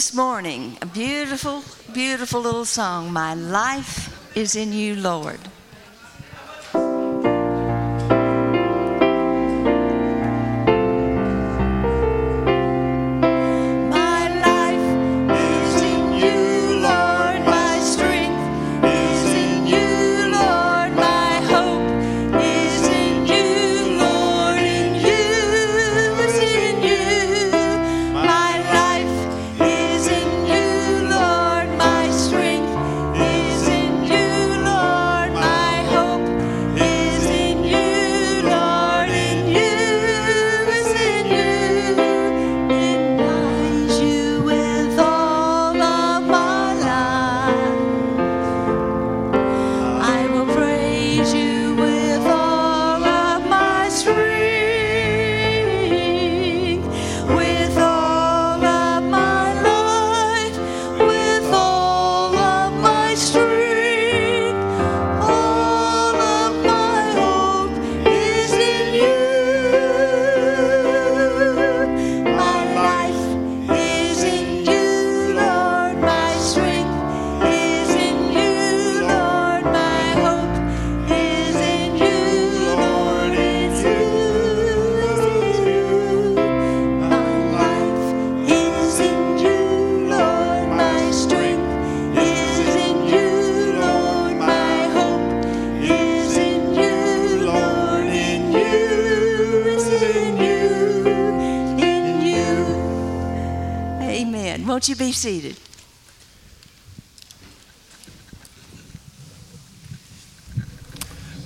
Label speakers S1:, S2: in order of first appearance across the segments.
S1: this morning a beautiful, beautiful little song. My life is in you, Lord.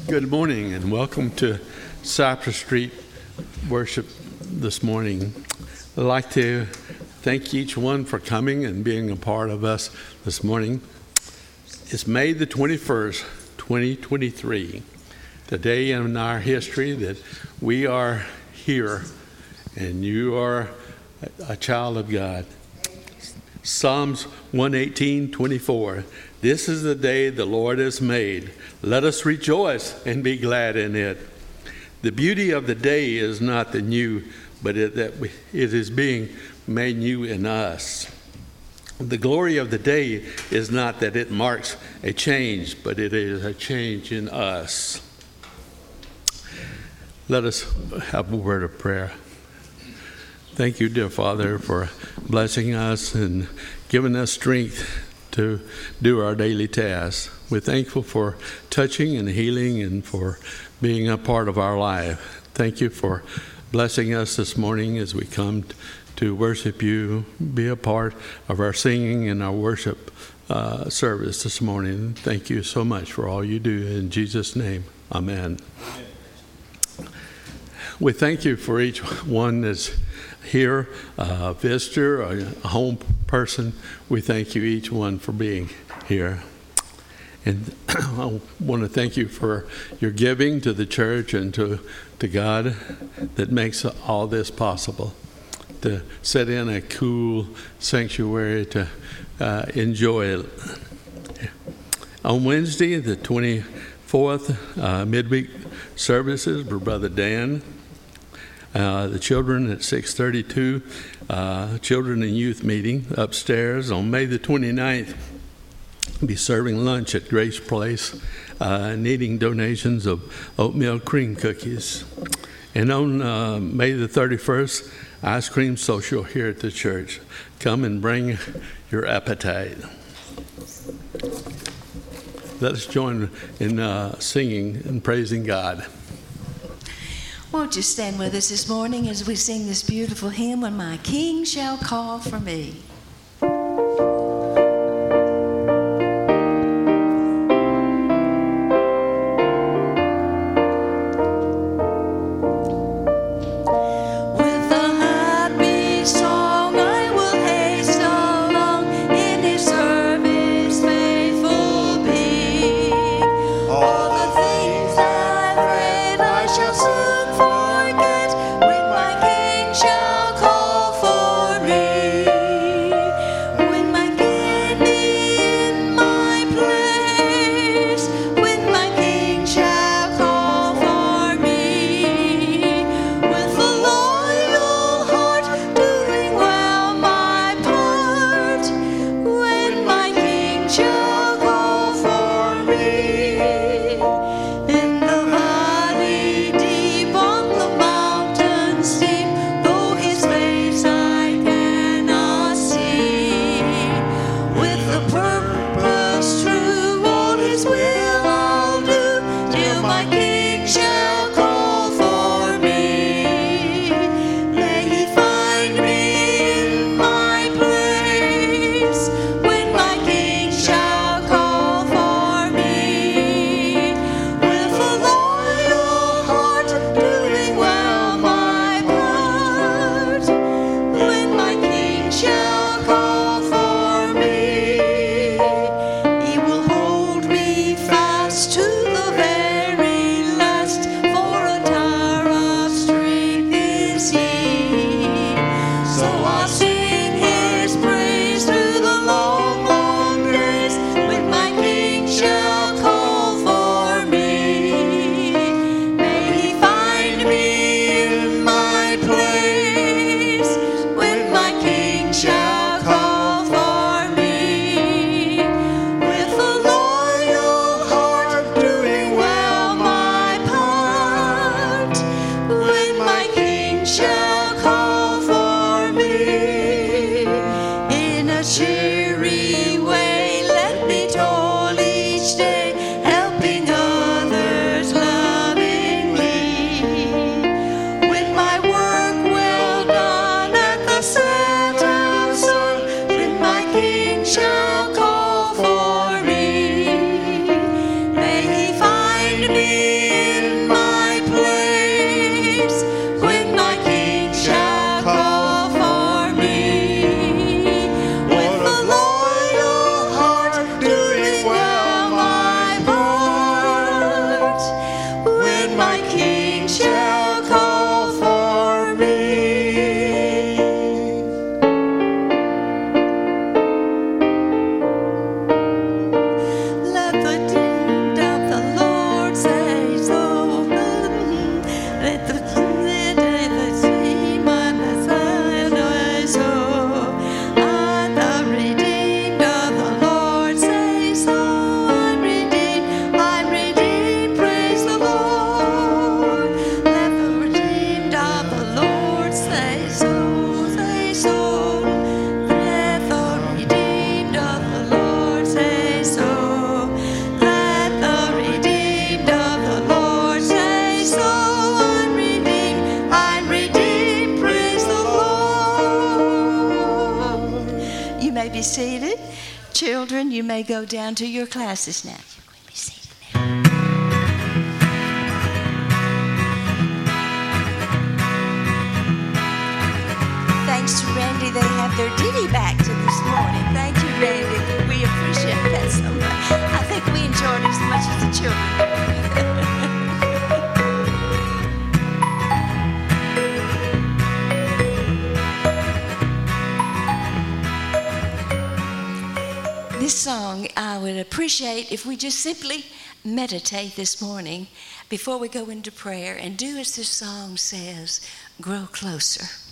S2: Good morning and welcome to Cypress Street worship this morning. I'd like to thank each one for coming and being a part of us this morning. It's May the 21st, 2023, the day in our history that we are here and you are a- a child of God. Psalms 118, 24. This is the day the Lord has made. Let us rejoice and be glad in it. The beauty of the day is not the new, but it, that it is being made new in us. The glory of the day is not that it marks a change, but it is a change in us. Let us have a word of prayer. Thank you, dear Father, for blessing us and giving us strength to do our daily tasks. We're thankful for touching and healing and for being a part of our life. Thank you for blessing us this morning as we come to worship you, be a part of our singing and our worship uh, service this morning. Thank you so much for all you do. In Jesus' name, amen. We thank you for each one that's here, a visitor, a home person. We thank you, each one, for being here. And I want to thank you for your giving to the church and to, to God that makes all this possible. To set in a cool sanctuary to uh, enjoy it. On Wednesday, the 24th, uh, midweek services for Brother Dan. Uh, the children at 632, uh, children and youth meeting upstairs on May the 29th. Be serving lunch at Grace Place, uh, needing donations of oatmeal cream cookies. And on uh, May the 31st, ice cream social here at the church. Come and bring your appetite. Let us join in uh, singing and praising God.
S1: Won't you stand with us this morning as we sing this beautiful hymn, When My King Shall Call for Me? クラスですね。meditate, if we just simply meditate this morning before we go into prayer and do as this song says grow closer.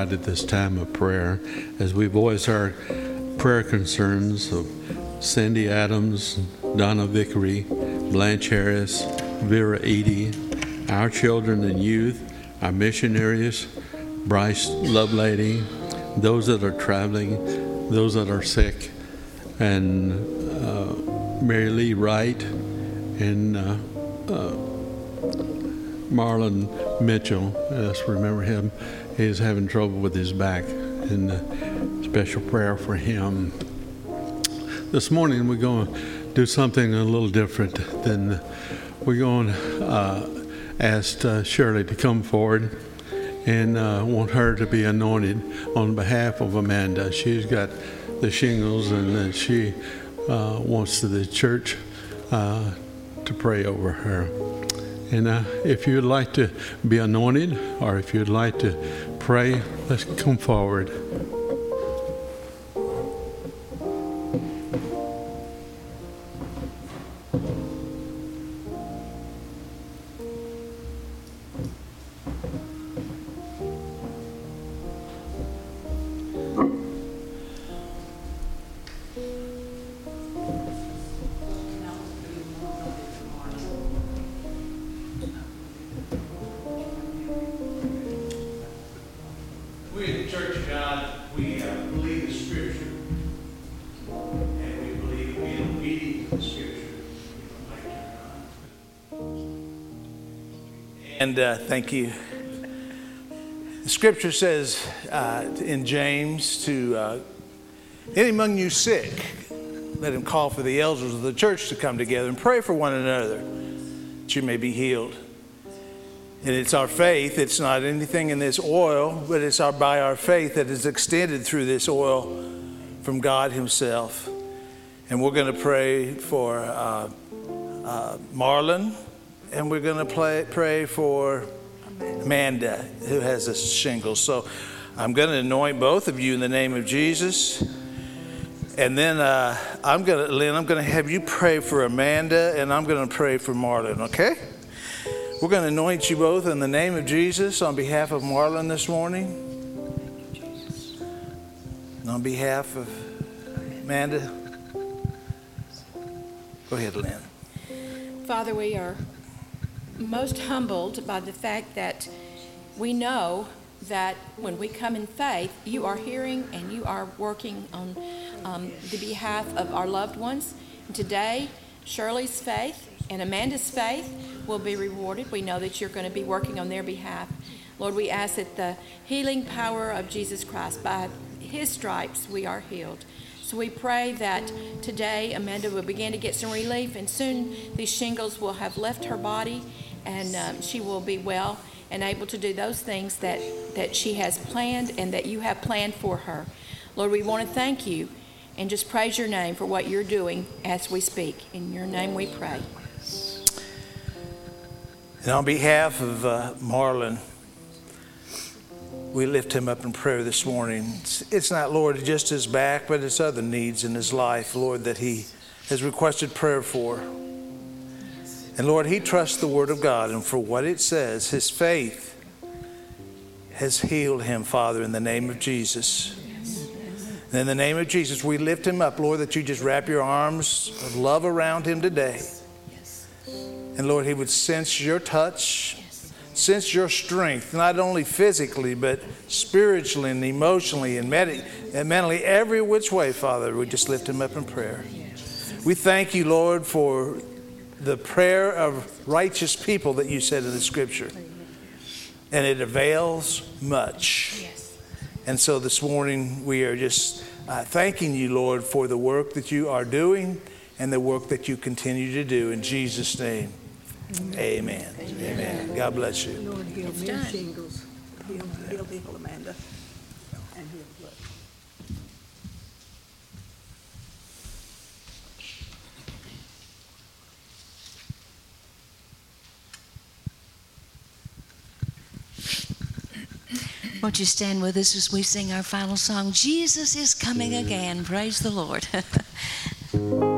S3: God
S2: at this time of prayer, as we voice our prayer concerns of Cindy Adams, Donna Vickery, Blanche Harris, Vera Eady, our children and youth, our missionaries, Bryce Lovelady, those that are traveling, those that are sick, and uh, Mary Lee Wright, and uh, Marlon Mitchell, let's remember him. He's having trouble with his back, and uh, special prayer for him. This morning we're going to do something a little different than we're going to uh, ask uh, Shirley to come forward and uh, want her to be anointed on behalf of Amanda. She's got the shingles, and she uh, wants the church uh, to pray over her. And if you'd like to be anointed or if you'd like to pray, let's come forward.
S4: Uh, thank you. The Scripture says uh, in James to uh, any among you sick, let him call for the elders of the church to come together and pray for one another that you may be healed. And it's our faith, it's not anything in this oil, but it's our, by our faith that is extended through this oil from God Himself. And we're going to pray for uh, uh, Marlon, and we're going to pray for Amanda, who has a shingle. So I'm going to anoint both of you in the name of Jesus. And then uh, I'm going to, Lynn, I'm going to have you pray for Amanda, and I'm going to pray for Marlon, okay? We're going to anoint you both in the name of Jesus on behalf of Marlon this morning. And on behalf of Amanda. Go ahead, Lynn.
S5: Father, we are most humbled by the fact that we know that when we come in faith, you are hearing and you are working on um, the behalf of our loved ones. And today, Shirley's faith and Amanda's faith will be rewarded. We know that you're going to be working on their behalf. Lord, we ask that the healing power of Jesus Christ, by his stripes, we are healed. So we pray that today Amanda will begin to get some relief, and soon these shingles will have left her body, and um, she will be well and able to do those things that, that she has planned and that you have planned for her. Lord, we want to thank you and just praise your name for what you're doing as we speak. In your name we pray.
S4: And on behalf of uh, Marlon, we lift him up in prayer this morning. It's, it's not, Lord, just his back, but it's other needs in his life, Lord, that he has requested prayer for. And Lord, he trusts the Word of God, and for what it says, his faith has healed him, Father, in the name of Jesus. And in the name of Jesus, we lift him up, Lord, that you just wrap your arms of love around him today. And Lord, he would sense your touch, sense your strength, not only physically, but spiritually and emotionally and, med- and mentally, every which way, Father. We just lift him up in prayer. We thank you, Lord, for the prayer of righteous people that you said in the scripture. And it avails much.
S5: Yes.
S4: And so this morning we are just uh, thanking you, Lord, for the work that you are doing and the work that you continue to do. In Jesus' name, amen. Amen. God bless you.
S6: Lord, heal me shingles. Heal, heal people, Amanda. And heal blood.
S1: Won't you stand with us as we sing our final song? Jesus is coming again. Praise the Lord.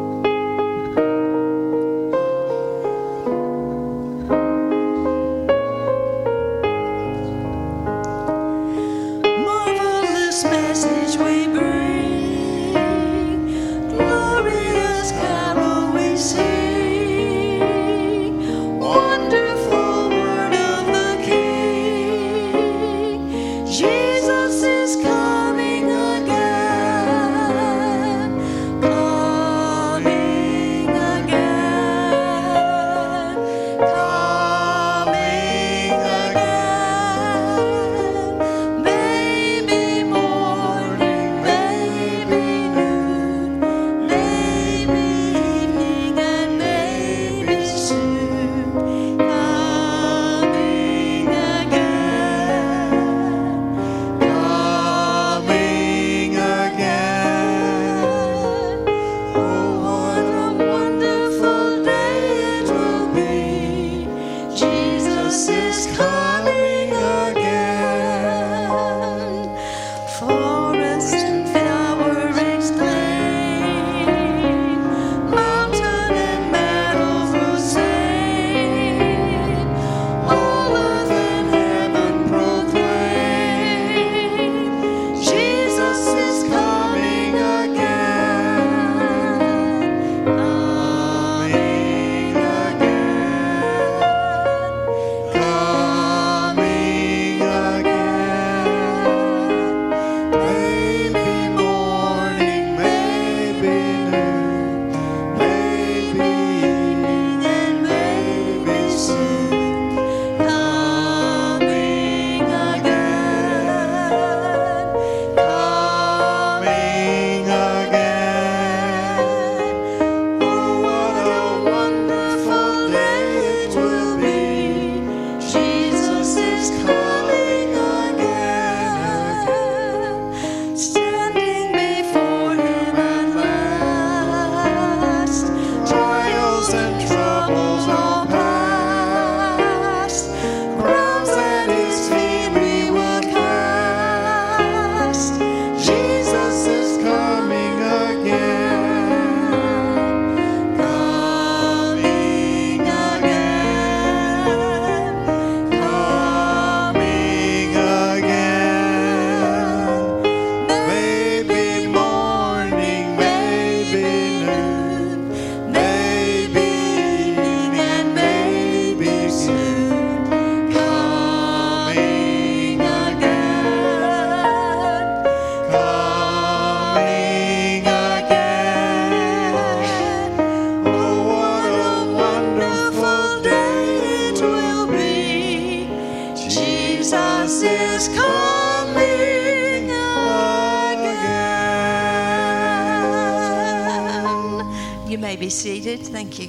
S1: You may be seated. Thank you.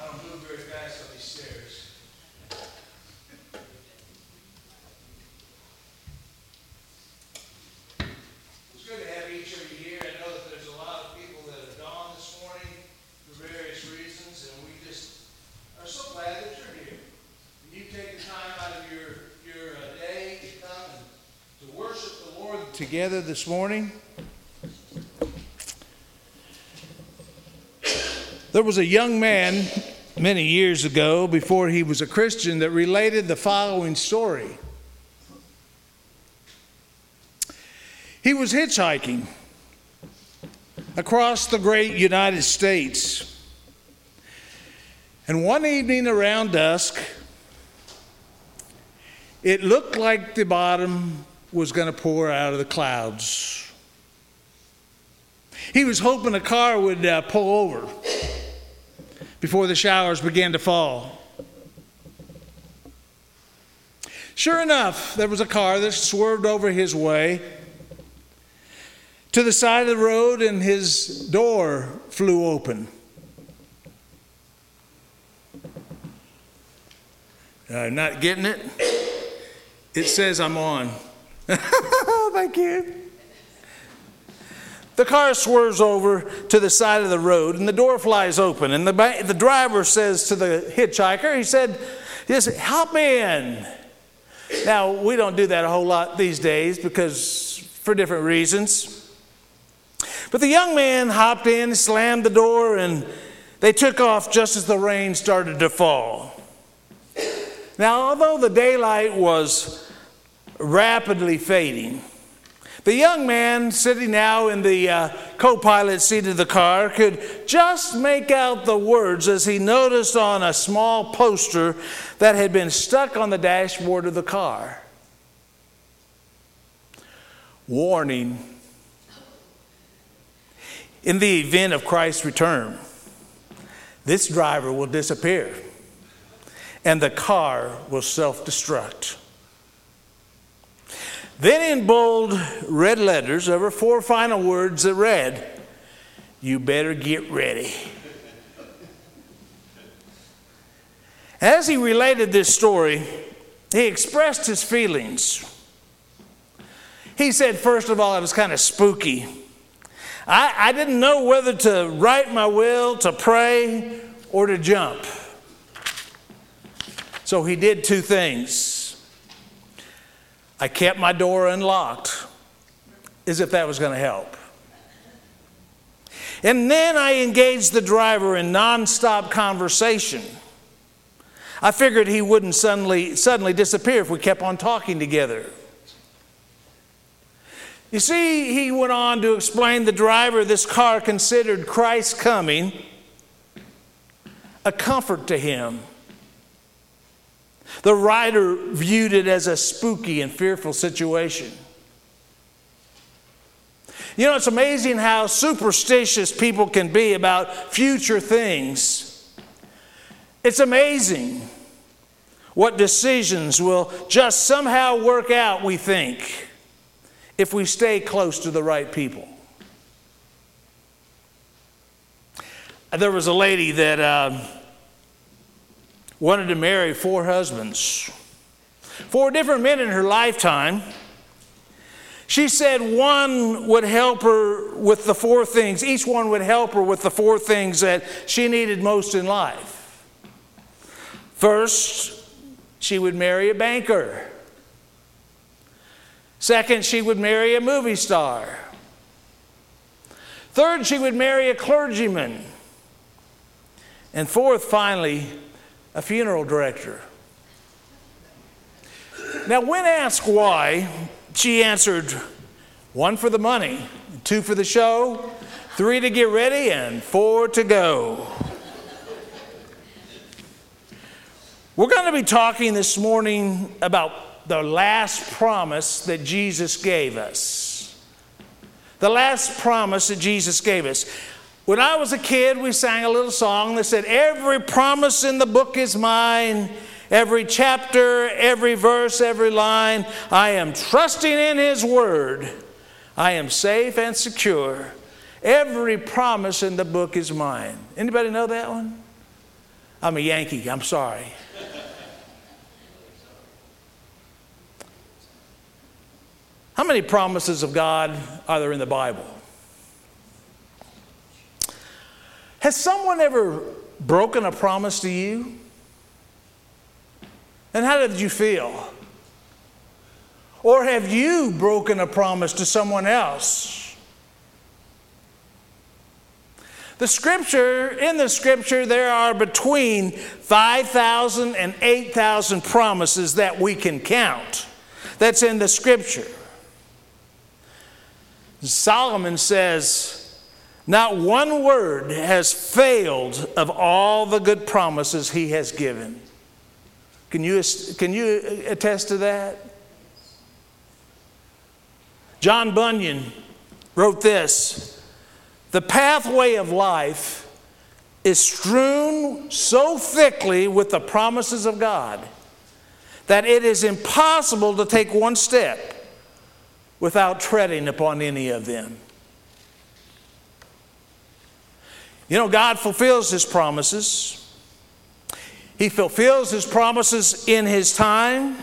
S4: I don't move very fast on these stairs. It's good to have each of you here. I know that there's a lot of people that have gone this morning for various reasons, and we just are so glad that you're here. And you take the time out of your, your uh, day to come and to worship the Lord together this morning. There was a young man many years ago, before he was a Christian, that related the following story. He was hitchhiking across the great United States, And one evening around dusk, it looked like the bottom was going to pour out of the clouds. He was hoping a car would uh, pull over before the showers began to fall. Sure enough, there was a car that swerved over his way to the side of the road, and his door flew open. I'm not getting it. It says I'm on. Thank you. The car swerves over to the side of the road and the door flies open. And the, the driver says to the hitchhiker, he said, Just hop in. Now, we don't do that a whole lot these days because for different reasons. But the young man hopped in, slammed the door, and they took off just as the rain started to fall. Now, although the daylight was rapidly fading, the young man sitting now in the uh, co pilot seat of the car could just make out the words as he noticed on a small poster that had been stuck on the dashboard of the car. Warning. In the event of Christ's return, this driver will disappear and the car will self destruct. Then, in bold red letters, there were four final words that read, You better get ready. As he related this story, he expressed his feelings. He said, first of all, it was kind of spooky. I, I didn't know whether to write my will, to pray, or to jump. So he did two things. I kept my door unlocked as if that was going to help. And then I engaged the driver in nonstop conversation. I figured he wouldn't suddenly, suddenly disappear if we kept on talking together. You see, he went on to explain the driver this car considered Christ's coming a comfort to him. The writer viewed it as a spooky and fearful situation. You know, it's amazing how superstitious people can be about future things. It's amazing what decisions will just somehow work out, we think, if we stay close to the right people. There was a lady that uh, wanted to marry four husbands, four different men in her lifetime. She said one would help her with the four things, each one would help her with the four things that she needed most in life. First, she would marry a banker. Second, she would marry a movie star. Third, she would marry a clergyman. And fourth, finally, a funeral director. Now, when asked why, she answered one for the money, two for the show, three to get ready, and four to go. We're going to be talking this morning about the last promise that Jesus gave us. The last promise that Jesus gave us. When I was a kid, we sang a little song that said, Every promise in the book is mine. Every chapter, every verse, every line. I am trusting in His word. I am safe and secure. Every promise in the book is mine. Anybody know that one? I'm a Yankee, I'm sorry. How many promises of God are there in the Bible? Has someone ever broken a promise to you? And how did you feel? Or have you broken a promise to someone else? The scripture, in the scripture, there are between 5,000 and 8,000 promises that we can count. That's in the scripture. Solomon says, Not one word has failed of all the good promises he has given. Can you, can you attest to that? John Bunyan wrote this The pathway of life is strewn so thickly with the promises of God that it is impossible to take one step without treading upon any of them. You know, God fulfills His promises. He fulfills His promises in His time.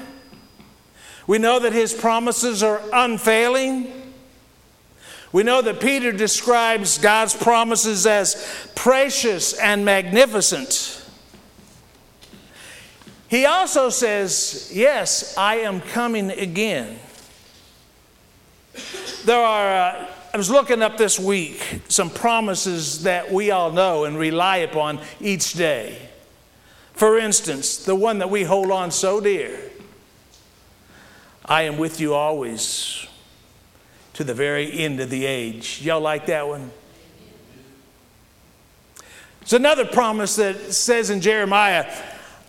S4: We know that His promises are unfailing. We know that Peter describes God's promises as precious and magnificent. He also says, Yes, I am coming again. There are, uh, I was looking up this week some promises that we all know and rely upon each day. For instance, the one that we hold on so dear I am with you always to the very end of the age. Y'all like that one? It's another promise that says in Jeremiah,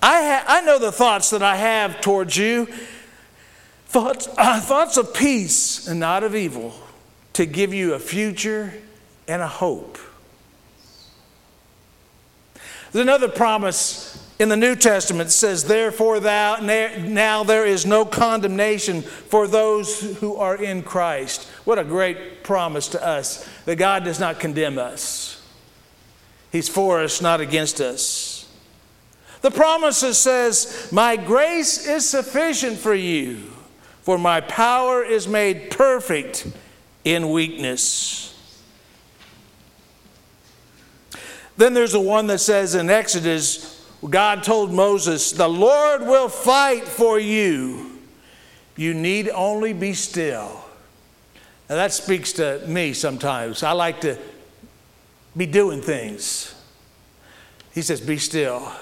S4: I, ha- I know the thoughts that I have towards you, thoughts, uh, thoughts of peace and not of evil, to give you a future and a hope. There's another promise in the New Testament that says, Therefore, thou, now there is no condemnation for those who are in Christ. What a great promise to us that God does not condemn us, He's for us, not against us. The promise says, My grace is sufficient for you, for my power is made perfect in weakness. Then there's the one that says in Exodus, God told Moses, The Lord will fight for you. You need only be still. Now that speaks to me sometimes. I like to be doing things. He says, Be still.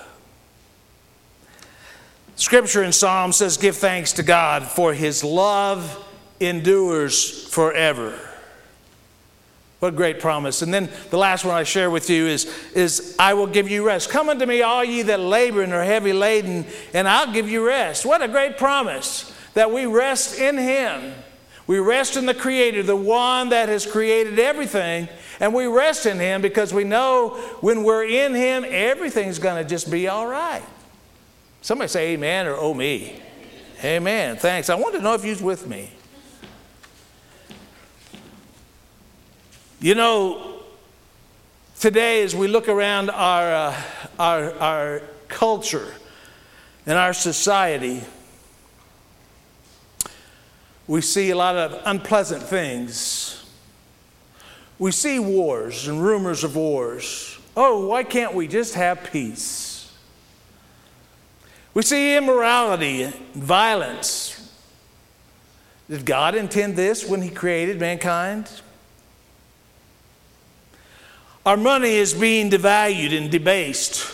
S4: Scripture in Psalm says, Give thanks to God, for his love endures forever. What a great promise. And then the last one I share with you is, is I will give you rest. Come unto me, all ye that labor and are heavy laden, and I'll give you rest. What a great promise that we rest in him. We rest in the Creator, the one that has created everything, and we rest in him because we know when we're in him, everything's going to just be all right. Somebody say amen or oh me. Amen. Thanks. I want to know if you're with me. You know, today as we look around our, uh, our, our culture and our society, we see a lot of unpleasant things. We see wars and rumors of wars. Oh, why can't we just have peace? We see immorality, violence. Did God intend this when He created mankind? Our money is being devalued and debased.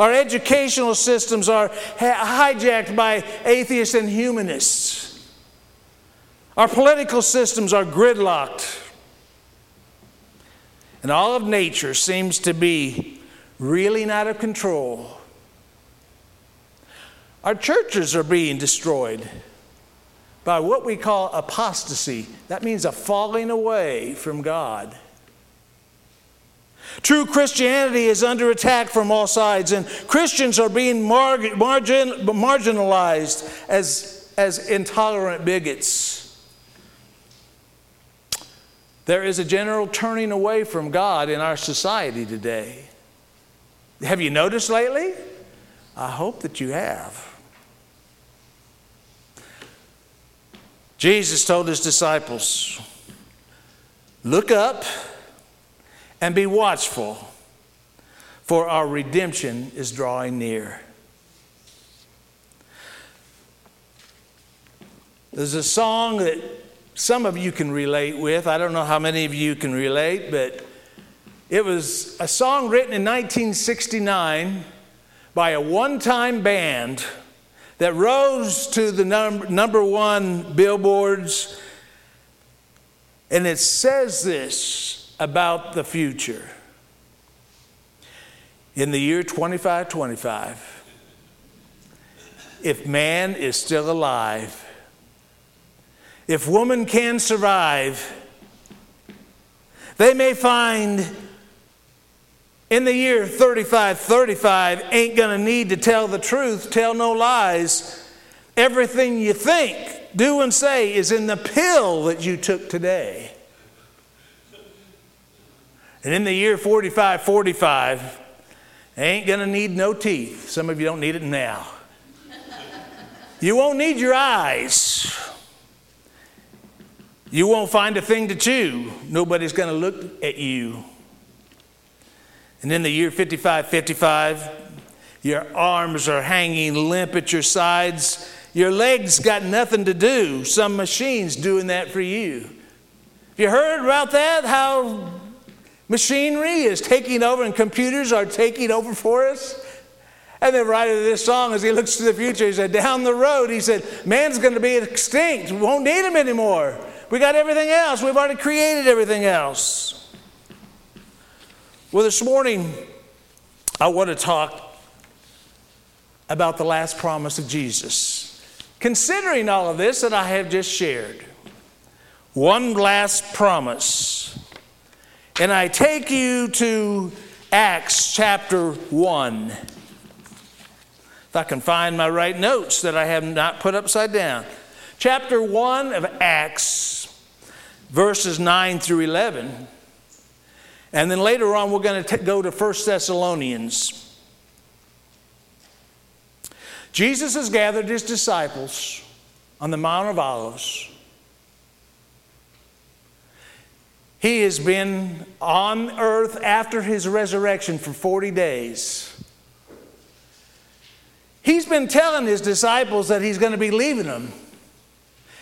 S4: Our educational systems are hijacked by atheists and humanists. Our political systems are gridlocked. And all of nature seems to be reeling out of control. Our churches are being destroyed by what we call apostasy. That means a falling away from God. True Christianity is under attack from all sides, and Christians are being margin, marginalized as, as intolerant bigots. There is a general turning away from God in our society today. Have you noticed lately? I hope that you have. Jesus told his disciples, Look up and be watchful, for our redemption is drawing near. There's a song that some of you can relate with. I don't know how many of you can relate, but it was a song written in 1969 by a one time band that rose to the number, number one billboards. And it says this about the future. In the year 2525, if man is still alive, if woman can survive, they may find in the year 3535 ain't gonna need to tell the truth, tell no lies. Everything you think, do, and say is in the pill that you took today. And in the year 4545, they ain't gonna need no teeth. Some of you don't need it now. You won't need your eyes. You won't find a thing to chew. Nobody's gonna look at you. And in the year 5555, your arms are hanging limp at your sides. Your legs got nothing to do. Some machine's doing that for you. Have you heard about that? How machinery is taking over and computers are taking over for us? And the writer of this song, as he looks to the future, he said, Down the road, he said, man's going to be extinct. We won't need him anymore. We got everything else. We've already created everything else. Well, this morning, I want to talk about the last promise of Jesus. Considering all of this that I have just shared, one last promise. And I take you to Acts chapter 1. If I can find my right notes that I have not put upside down. Chapter 1 of Acts, verses 9 through 11. And then later on, we're going to go to 1 Thessalonians. Jesus has gathered his disciples on the Mount of Olives. He has been on earth after his resurrection for 40 days. He's been telling his disciples that he's going to be leaving them.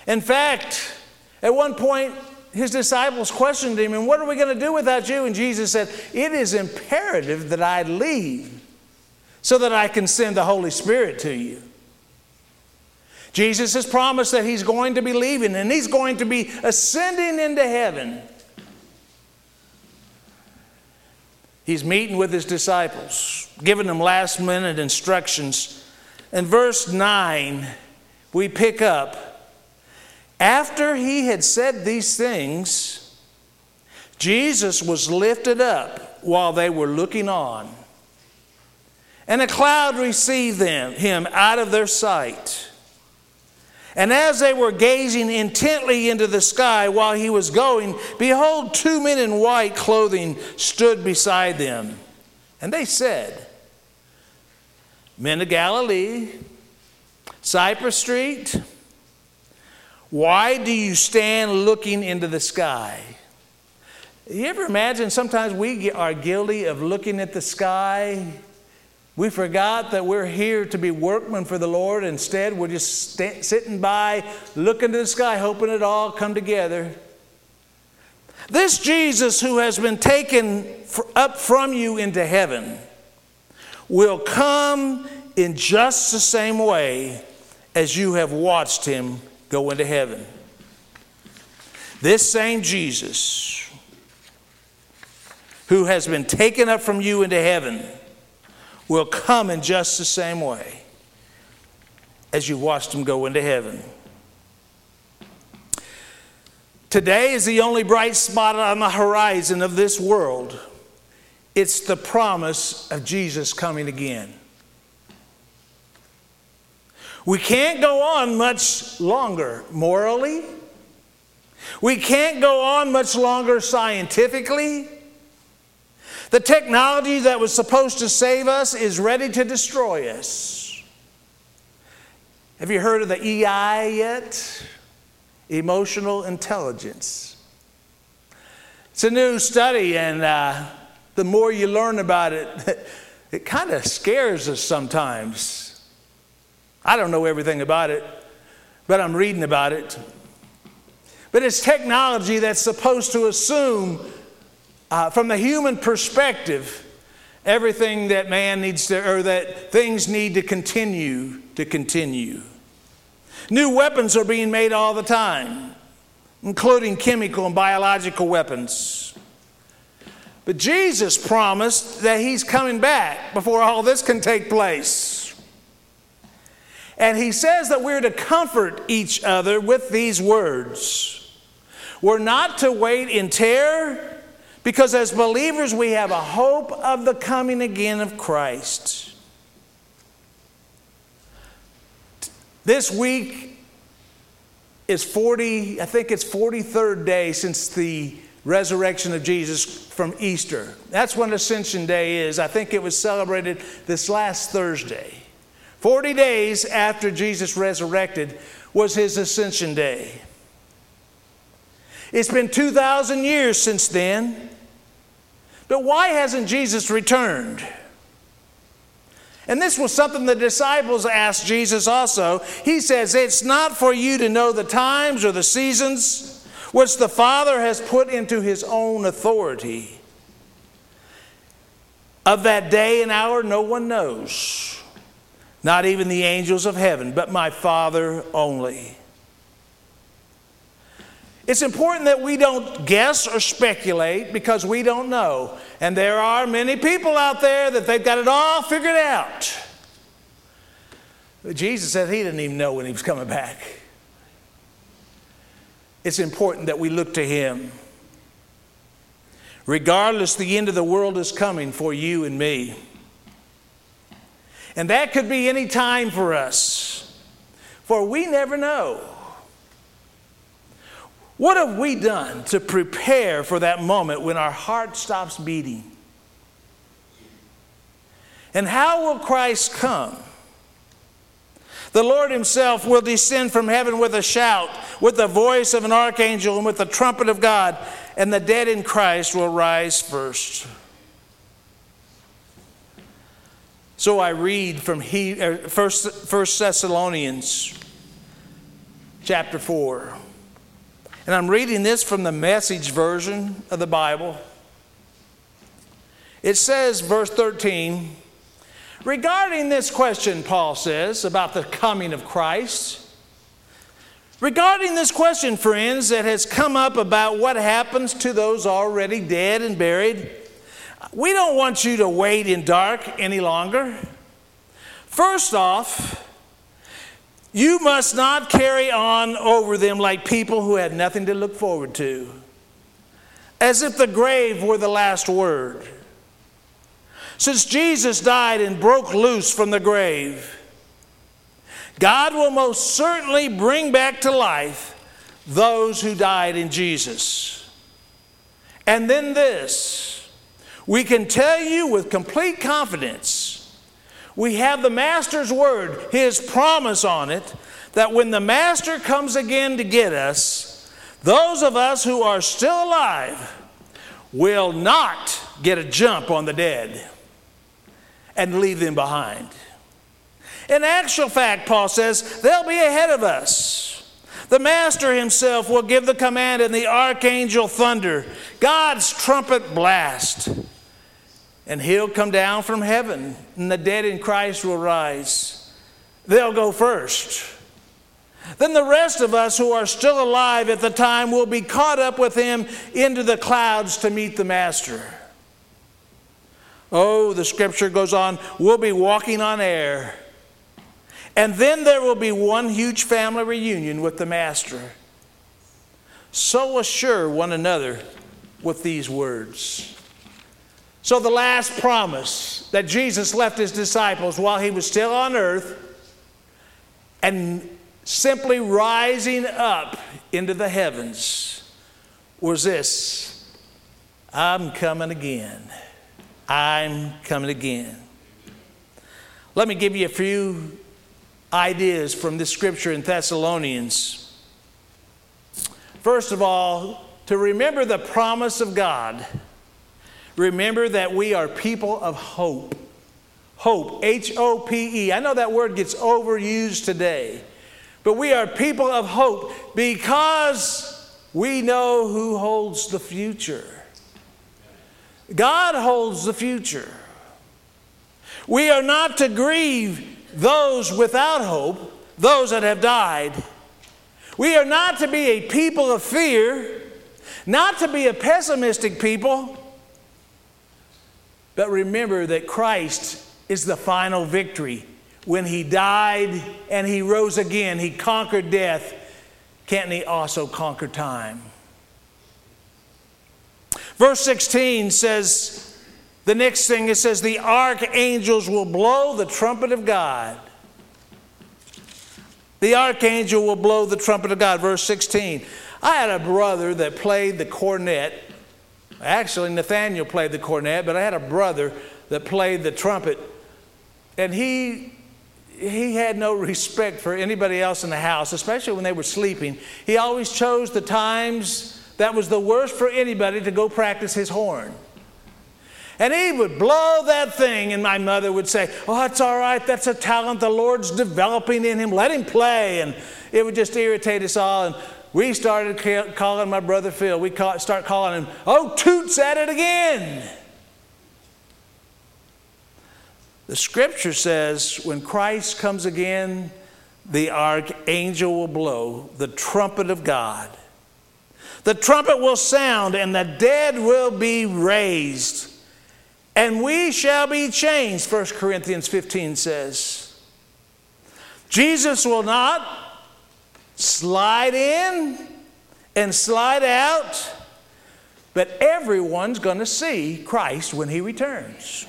S4: In fact, at one point, his disciples questioned him, and what are we going to do without you? And Jesus said, It is imperative that I leave so that I can send the Holy Spirit to you. Jesus has promised that he's going to be leaving and he's going to be ascending into heaven. He's meeting with his disciples, giving them last minute instructions. In verse 9, we pick up after he had said these things, Jesus was lifted up while they were looking on. And a cloud received them, him out of their sight. And as they were gazing intently into the sky while he was going, behold, two men in white clothing stood beside them. And they said, Men of Galilee, Cypress Street, why do you stand looking into the sky? You ever imagine sometimes we are guilty of looking at the sky? We forgot that we're here to be workmen for the Lord. Instead, we're just st- sitting by, looking to the sky, hoping it all come together. This Jesus who has been taken up from you into heaven will come in just the same way as you have watched him go into heaven. This same Jesus, who has been taken up from you into heaven, will come in just the same way as you watched them go into heaven. Today is the only bright spot on the horizon of this world. It's the promise of Jesus coming again. We can't go on much longer morally. We can't go on much longer scientifically. The technology that was supposed to save us is ready to destroy us. Have you heard of the EI yet? Emotional intelligence. It's a new study, and uh, the more you learn about it, it kind of scares us sometimes. I don't know everything about it, but I'm reading about it. But it's technology that's supposed to assume, uh, from the human perspective, everything that man needs to, or that things need to continue to continue. New weapons are being made all the time, including chemical and biological weapons. But Jesus promised that he's coming back before all this can take place. And he says that we're to comfort each other with these words. We're not to wait in terror because as believers we have a hope of the coming again of Christ. This week is 40, I think it's 43rd day since the resurrection of Jesus from Easter. That's when Ascension Day is. I think it was celebrated this last Thursday. 40 days after Jesus resurrected was his Ascension Day. It's been 2,000 years since then. But why hasn't Jesus returned? And this was something the disciples asked Jesus also. He says, It's not for you to know the times or the seasons which the Father has put into his own authority. Of that day and hour, no one knows, not even the angels of heaven, but my Father only. It's important that we don't guess or speculate because we don't know. And there are many people out there that they've got it all figured out. But Jesus said he didn't even know when he was coming back. It's important that we look to him. Regardless, the end of the world is coming for you and me. And that could be any time for us, for we never know. What have we done to prepare for that moment when our heart stops beating? And how will Christ come? The Lord Himself will descend from heaven with a shout, with the voice of an archangel, and with the trumpet of God, and the dead in Christ will rise first. So I read from he, uh, First, First Thessalonians chapter 4. And I'm reading this from the message version of the Bible. It says, verse 13, regarding this question, Paul says, about the coming of Christ. Regarding this question, friends, that has come up about what happens to those already dead and buried, we don't want you to wait in dark any longer. First off, you must not carry on over them like people who had nothing to look forward to, as if the grave were the last word. Since Jesus died and broke loose from the grave, God will most certainly bring back to life those who died in Jesus. And then this we can tell you with complete confidence we have the Master's word, his promise on it, that when the Master comes again to get us, those of us who are still alive will not get a jump on the dead and leave them behind. In actual fact, Paul says, they'll be ahead of us. The Master himself will give the command and the archangel thunder, God's trumpet blast and he'll come down from heaven, and the dead in Christ will rise. They'll go first. Then the rest of us who are still alive at the time will be caught up with him into the clouds to meet the Master. Oh, the scripture goes on, we'll be walking on air. And then there will be one huge family reunion with the Master. So assure one another with these words. So, the last promise that Jesus left his disciples while he was still on earth and simply rising up into the heavens was this I'm coming again. I'm coming again. Let me give you a few ideas from this scripture in Thessalonians. First of all, to remember the promise of God remember that we are people of hope. Hope, H O P E. I know that word gets overused today, but we are people of hope because we know who holds the future. God holds the future. We are not to grieve those without hope, those that have died. We are not to be a people of fear, not to be a pessimistic people, But remember that Christ is the final victory. When he died and he rose again, he conquered death. Can't he also conquer time? Verse 16 says, the next thing it says, the archangels will blow the trumpet of God. The archangel will blow the trumpet of God. Verse 16. I had a brother that played the cornet. Actually, Nathaniel played the cornet, but I had a brother that played the trumpet. And he, he had no respect for anybody else in the house, especially when they were sleeping. He always chose the times that was the worst for anybody to go practice his horn. And he would blow that thing, and my mother would say, Oh, that's all right. That's a talent the Lord's developing in him. Let him play. And it would just irritate us all. And we started calling my brother Phil, we call, start calling him, Oh, Toots at it again. The scripture says when Christ comes again, the archangel will blow the trumpet of God. The trumpet will sound, and the dead will be raised and we shall be changed, 1 Corinthians 15 says. Jesus will not slide in and slide out, but everyone's going to see Christ when he returns.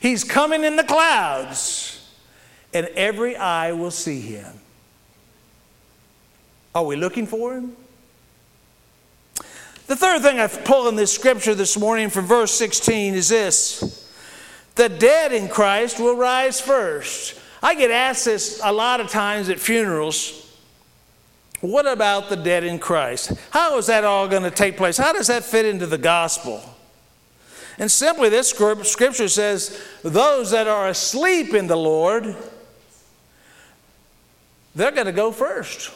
S4: He's coming in the clouds, and every eye will see him. Are we looking for him? The third thing I've pulled in this scripture this morning from verse 16 is this the dead in Christ will rise first. I get asked this a lot of times at funerals. What about the dead in Christ? How is that all going to take place? How does that fit into the gospel? And simply, this scripture says, those that are asleep in the Lord, they're going to go first.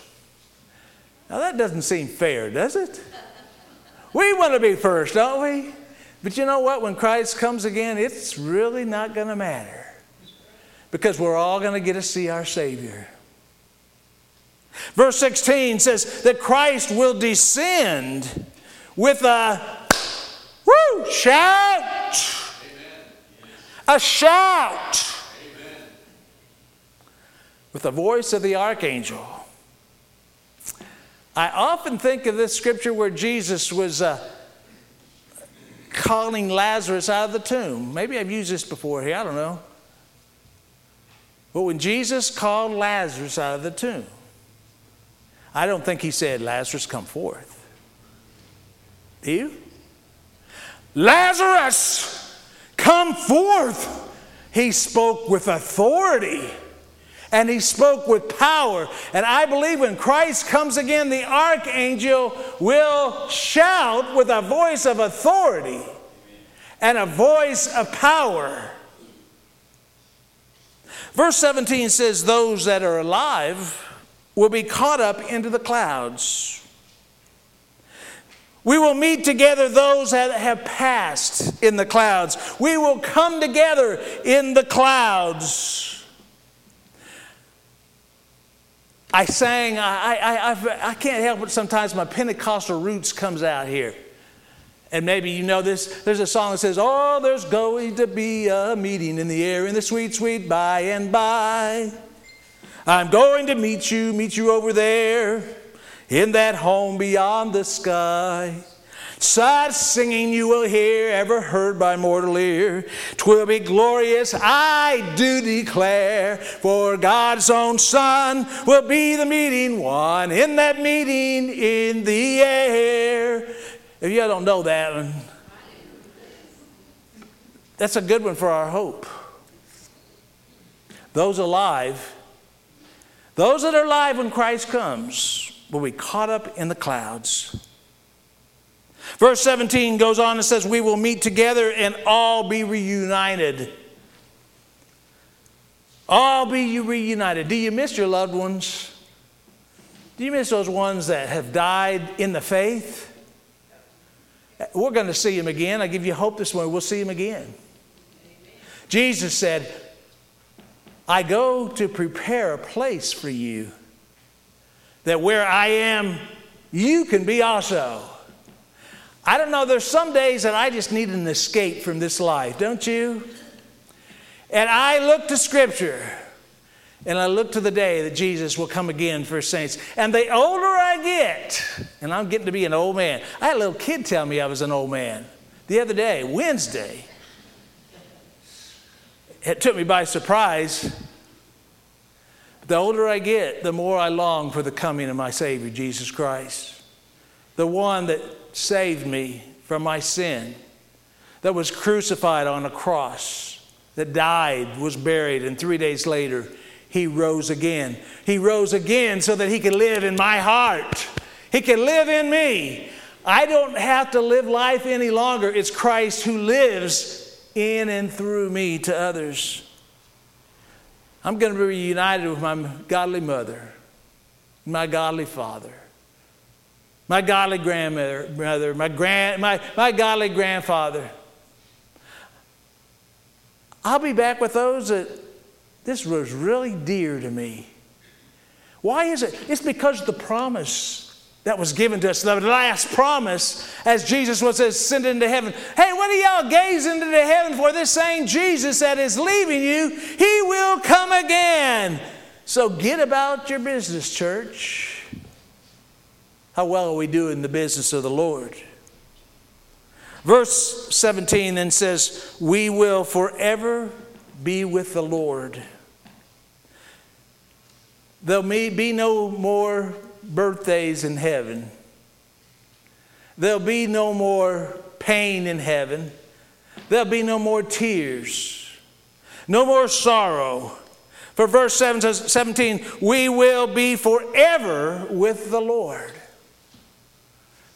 S4: Now, that doesn't seem fair, does it? We want to be first, don't we? But you know what? When Christ comes again, it's really not going to matter because we're all going to get to see our Savior. Verse 16 says that Christ will descend with a woo, shout. A shout. With the voice of the archangel. I often think of this scripture where Jesus was uh, calling Lazarus out of the tomb. Maybe I've used this before here, I don't know. But when Jesus called Lazarus out of the tomb, I don't think he said, Lazarus, come forth. Do you? Lazarus, come forth. He spoke with authority and he spoke with power. And I believe when Christ comes again, the archangel will shout with a voice of authority and a voice of power. Verse 17 says, Those that are alive will be caught up into the clouds. We will meet together those that have passed in the clouds. We will come together in the clouds. I sang, I, I, I, I can't help it sometimes, my Pentecostal roots comes out here. And maybe you know this. There's a song that says, Oh, there's going to be a meeting in the air in the sweet, sweet by and by. I'm going to meet you, meet you over there in that home beyond the sky. Such singing you will hear, ever heard by mortal ear. Twill be glorious, I do declare, for God's own Son will be the meeting one in that meeting in the air. If y'all don't know that that's a good one for our hope. Those alive, those that are alive when Christ comes, will be caught up in the clouds. Verse 17 goes on and says, We will meet together and all be reunited. All be reunited. Do you miss your loved ones? Do you miss those ones that have died in the faith? We're going to see him again. I give you hope this morning. We'll see him again. Jesus said, I go to prepare a place for you, that where I am, you can be also. I don't know, there's some days that I just need an escape from this life, don't you? And I look to Scripture and I look to the day that Jesus will come again for saints. And the older I get, and I'm getting to be an old man, I had a little kid tell me I was an old man the other day, Wednesday. It took me by surprise. The older I get, the more I long for the coming of my Savior, Jesus Christ, the one that saved me from my sin, that was crucified on a cross, that died, was buried, and three days later, he rose again. He rose again so that he could live in my heart. He can live in me. I don't have to live life any longer. It's Christ who lives in and through me to others. I'm going to be reunited with my godly mother, my godly father, my godly grandmother, mother, my, grand, my, my godly grandfather. I'll be back with those that this was really dear to me. Why is it? It's because the promise that was given to us, the last promise, as Jesus was ascended into heaven. Hey, what are y'all gazing into the heaven for? This same Jesus that is leaving you, he will come again. So get about your business, church. How well are we doing the business of the Lord? Verse 17 then says, We will forever be with the Lord. There'll be no more birthdays in heaven. There'll be no more pain in heaven. There'll be no more tears, no more sorrow. For verse 7 says, 17, we will be forever with the Lord.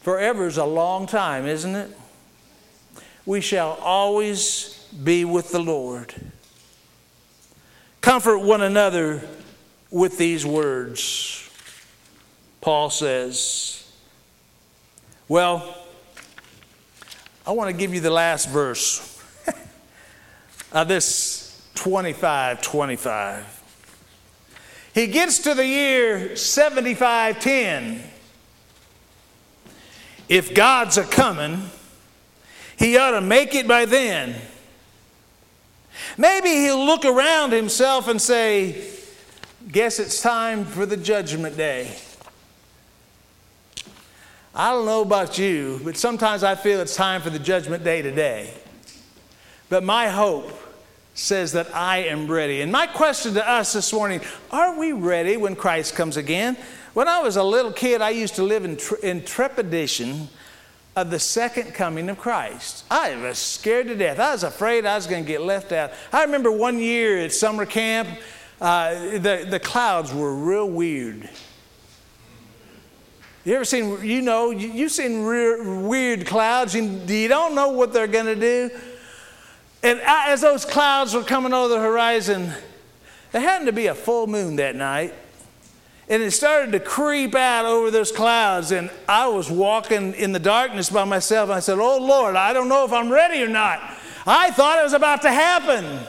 S4: Forever is a long time, isn't it? We shall always be with the Lord. Comfort one another with these words. Paul says, Well, I want to give you the last verse of uh, this 25 25. He gets to the year 7510. If God's a coming, he ought to make it by then. Maybe he'll look around himself and say, Guess it's time for the judgment day. I don't know about you, but sometimes I feel it's time for the judgment day today. But my hope says that I am ready. And my question to us this morning are we ready when Christ comes again? When I was a little kid, I used to live in, tre- in trepidation of the second coming of Christ. I was scared to death. I was afraid I was going to get left out. I remember one year at summer camp, uh, the, the clouds were real weird. You ever seen, you know, you, you've seen re- weird clouds and you don't know what they're going to do. And as those clouds were coming over the horizon, there happened to be a full moon that night. And it started to creep out over those clouds. And I was walking in the darkness by myself. I said, Oh Lord, I don't know if I'm ready or not. I thought it was about to happen.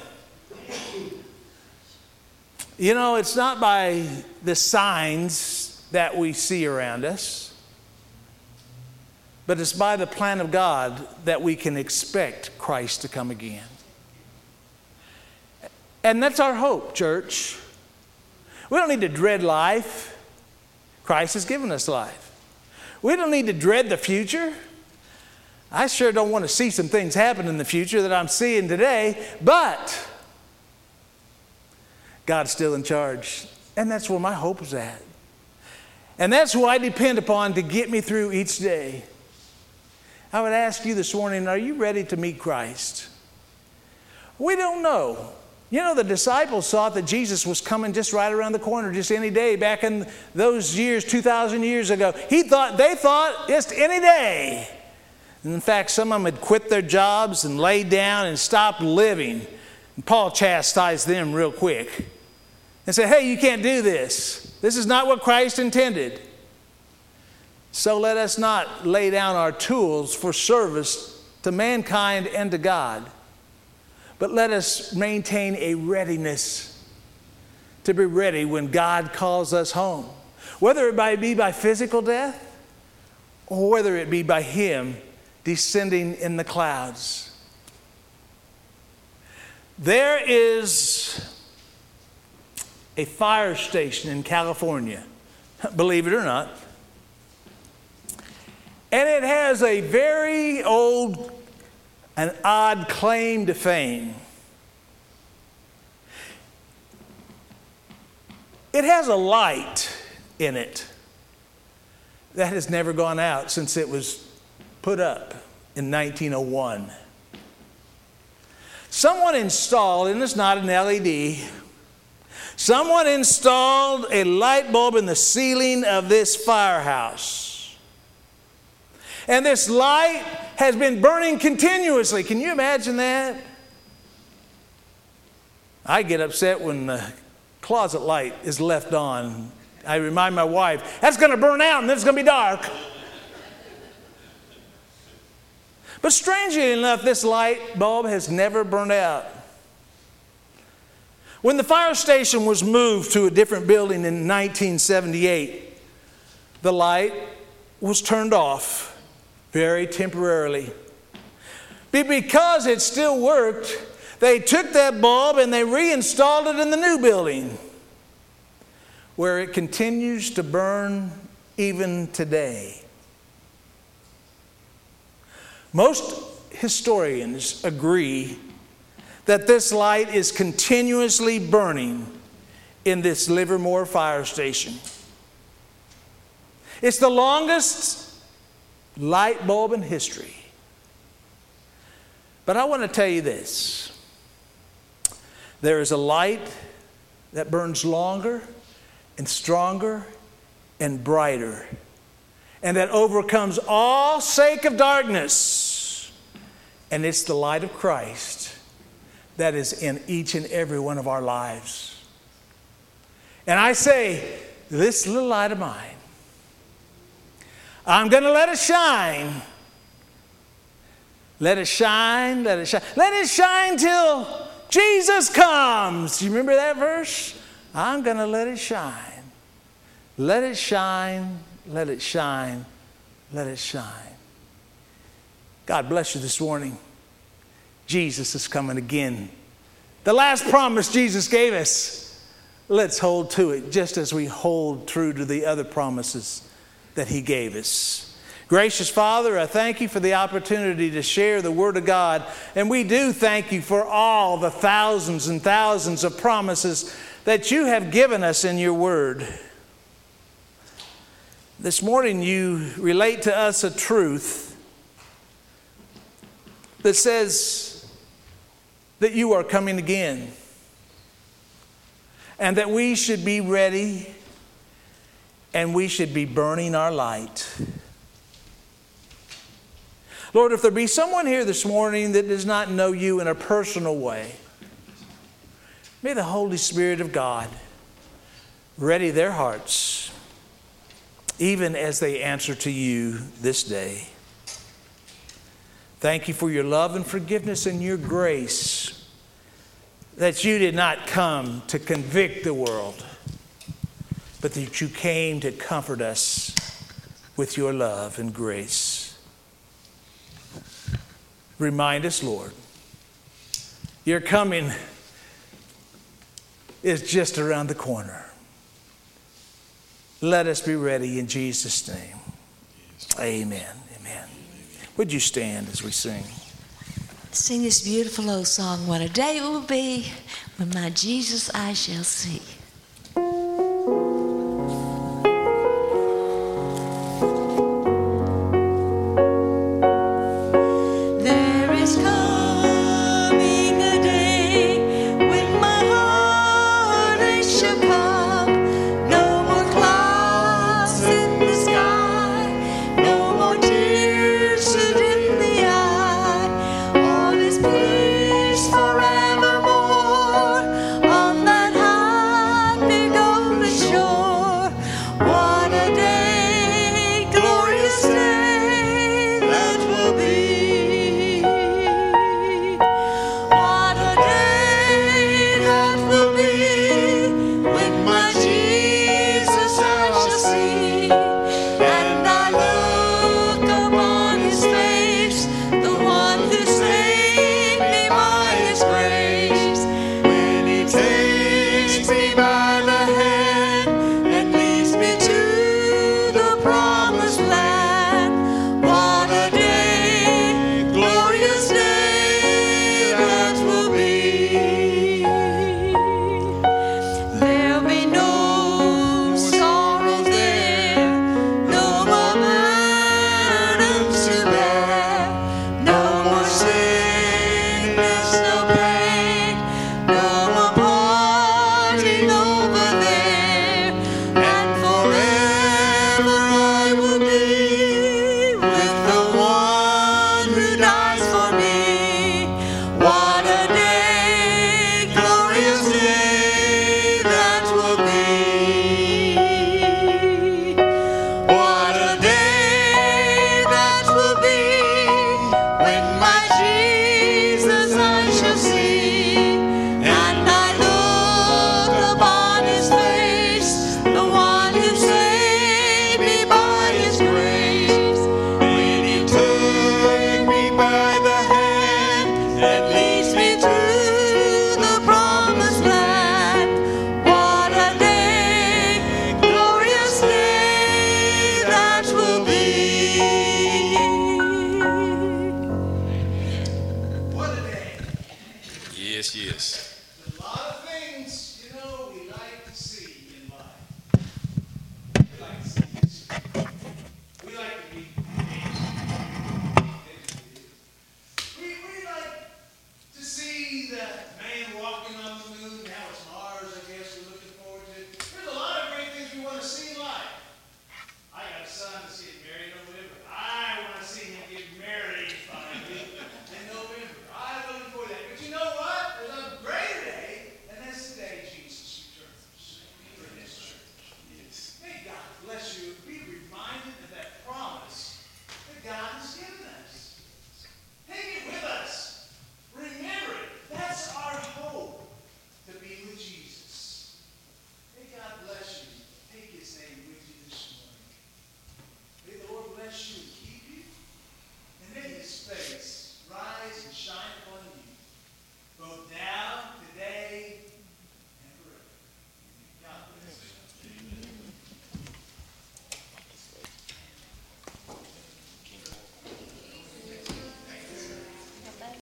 S4: You know, it's not by the signs that we see around us, but it's by the plan of God that we can expect Christ to come again. And that's our hope, church. We don't need to dread life. Christ has given us life. We don't need to dread the future. I sure don't want to see some things happen in the future that I'm seeing today, but God's still in charge. And that's where my hope is at. And that's who I depend upon to get me through each day. I would ask you this morning are you ready to meet Christ? We don't know. You know, the disciples thought that Jesus was coming just right around the corner, just any day back in those years, 2,000 years ago. He thought, they thought just any day. And in fact, some of them had quit their jobs and laid down and stopped living. And Paul chastised them real quick and said, Hey, you can't do this. This is not what Christ intended. So let us not lay down our tools for service to mankind and to God, but let us maintain a readiness to be ready when God calls us home, whether it be by physical death or whether it be by Him descending in the clouds. There is a fire station in California, believe it or not. And it has a very old and odd claim to fame. It has a light in it that has never gone out since it was put up in 1901. Someone installed, and it's not an LED, someone installed a light bulb in the ceiling of this firehouse. And this light has been burning continuously. Can you imagine that? I get upset when the closet light is left on. I remind my wife, that's going to burn out and it's going to be dark. But strangely enough, this light bulb has never burned out. When the fire station was moved to a different building in 1978, the light was turned off very temporarily. But because it still worked, they took that bulb and they reinstalled it in the new building where it continues to burn even today. Most historians agree that this light is continuously burning in this Livermore fire station. It's the longest light bulb in history. But I want to tell you this there is a light that burns longer and stronger and brighter, and that overcomes all sake of darkness. And it's the light of Christ that is in each and every one of our lives. And I say, this little light of mine, I'm going to let it shine. Let it shine, let it shine. Let it shine till Jesus comes. Do you remember that verse? I'm going to let it shine. Let it shine, let it shine, let it shine. God bless you this morning. Jesus is coming again. The last promise Jesus gave us, let's hold to it just as we hold true to the other promises that He gave us. Gracious Father, I thank you for the opportunity to share the Word of God. And we do thank you for all the thousands and thousands of promises that you have given us in your Word. This morning, you relate to us a truth that says that you are coming again and that we should be ready and we should be burning our light. Lord, if there be someone here this morning that does not know you in a personal way, may the Holy Spirit of God ready their hearts, even as they answer to you this day. Thank you for your love and forgiveness and your grace that you did not come to convict the world, but that you came to comfort us with your love and grace. Remind us, Lord, your coming is just around the corner. Let us be ready in Jesus' name. Amen. Amen. Would you stand as we sing?
S7: Sing this beautiful old song. What a day it will be when my Jesus I shall see.